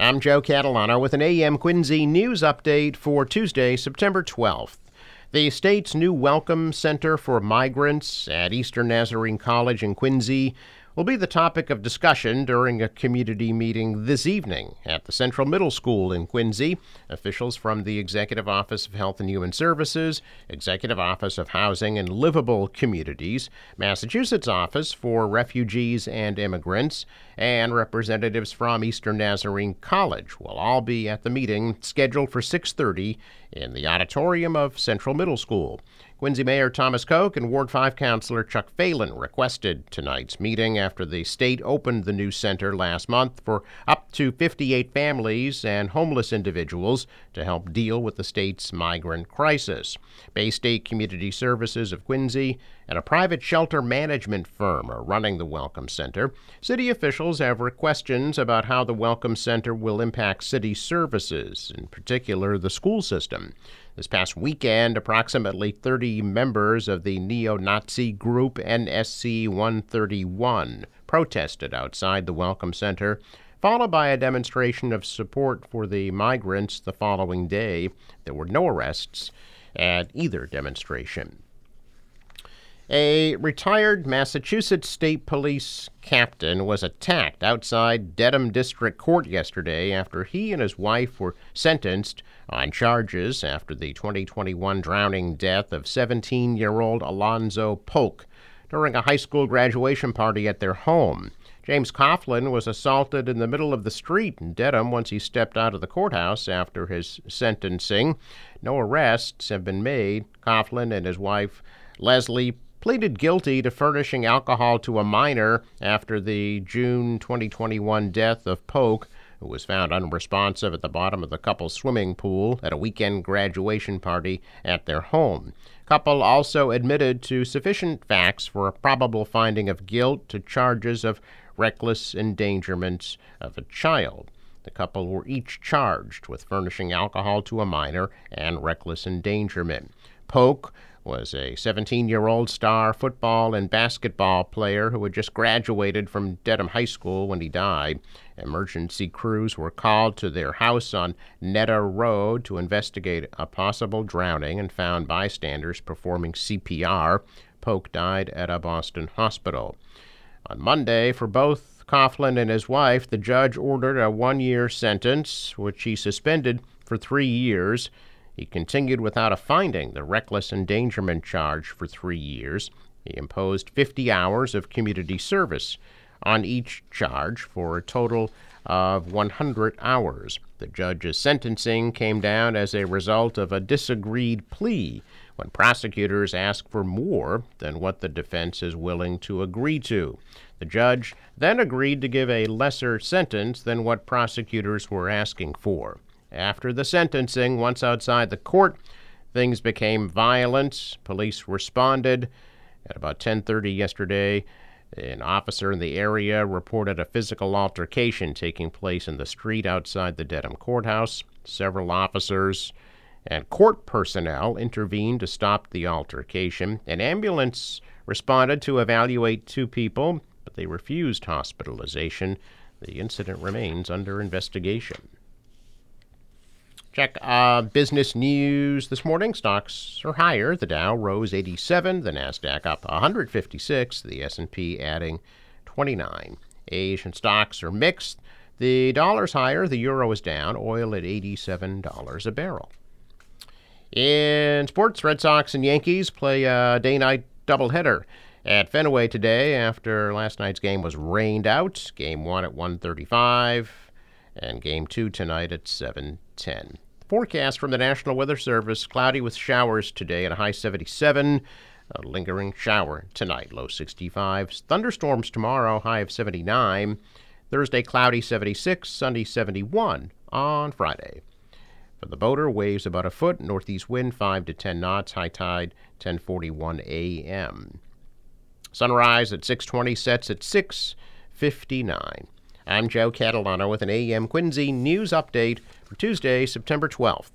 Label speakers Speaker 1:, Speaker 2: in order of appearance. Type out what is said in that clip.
Speaker 1: I'm Joe Catalano with an AM Quincy news update for Tuesday, September 12th. The state's new Welcome Center for Migrants at Eastern Nazarene College in Quincy will be the topic of discussion during a community meeting this evening at the Central Middle School in Quincy. Officials from the Executive Office of Health and Human Services, Executive Office of Housing and Livable Communities, Massachusetts Office for Refugees and Immigrants, and representatives from Eastern Nazarene College will all be at the meeting scheduled for 6:30 in the auditorium of Central Middle School. Quincy Mayor Thomas Koch and Ward 5 Councilor Chuck Phelan requested tonight's meeting after the state opened the new center last month for up to 58 families and homeless individuals to help deal with the state's migrant crisis. Bay State Community Services of Quincy and a private shelter management firm are running the Welcome Center. City officials have questions about how the Welcome Center will impact city services, in particular the school system. This past weekend, approximately 30 members of the neo Nazi group NSC 131 protested outside the Welcome Center, followed by a demonstration of support for the migrants the following day. There were no arrests at either demonstration. A retired Massachusetts State Police captain was attacked outside Dedham District Court yesterday after he and his wife were sentenced on charges after the 2021 drowning death of 17 year old Alonzo Polk during a high school graduation party at their home. James Coughlin was assaulted in the middle of the street in Dedham once he stepped out of the courthouse after his sentencing. No arrests have been made. Coughlin and his wife, Leslie, pleaded guilty to furnishing alcohol to a minor after the June 2021 death of Polk, who was found unresponsive at the bottom of the couple's swimming pool at a weekend graduation party at their home. Couple also admitted to sufficient facts for a probable finding of guilt to charges of reckless endangerment of a child. The couple were each charged with furnishing alcohol to a minor and reckless endangerment. Polk was a 17 year old star football and basketball player who had just graduated from Dedham High School when he died. Emergency crews were called to their house on Netta Road to investigate a possible drowning and found bystanders performing CPR. Polk died at a Boston hospital. On Monday, for both Coughlin and his wife, the judge ordered a one year sentence, which he suspended for three years. He continued without a finding the reckless endangerment charge for three years. He imposed 50 hours of community service on each charge for a total of 100 hours. The judge's sentencing came down as a result of a disagreed plea when prosecutors asked for more than what the defense is willing to agree to. The judge then agreed to give a lesser sentence than what prosecutors were asking for. After the sentencing, once outside the court, things became violent. Police responded at about 10:30 yesterday. An officer in the area reported a physical altercation taking place in the street outside the Dedham courthouse. Several officers and court personnel intervened to stop the altercation. An ambulance responded to evaluate two people, but they refused hospitalization. The incident remains under investigation. Check uh, business news this morning. Stocks are higher. The Dow rose 87, the Nasdaq up 156, the S&P adding 29. Asian stocks are mixed. The dollar's higher, the euro is down, oil at $87 a barrel. In sports, Red Sox and Yankees play a day-night doubleheader at Fenway today after last night's game was rained out. Game 1 at 135 and game two tonight at 7:10. Forecast from the National Weather Service: cloudy with showers today at a high 77. A lingering shower tonight, low 65. Thunderstorms tomorrow, high of 79. Thursday, cloudy 76. Sunday, 71 on Friday. For the boater, waves about a foot, northeast wind 5 to 10 knots, high tide 10:41 a.m. Sunrise at 6:20 sets at 6:59. I'm Joe Catalano with an AM Quincy news update for Tuesday, September 12th.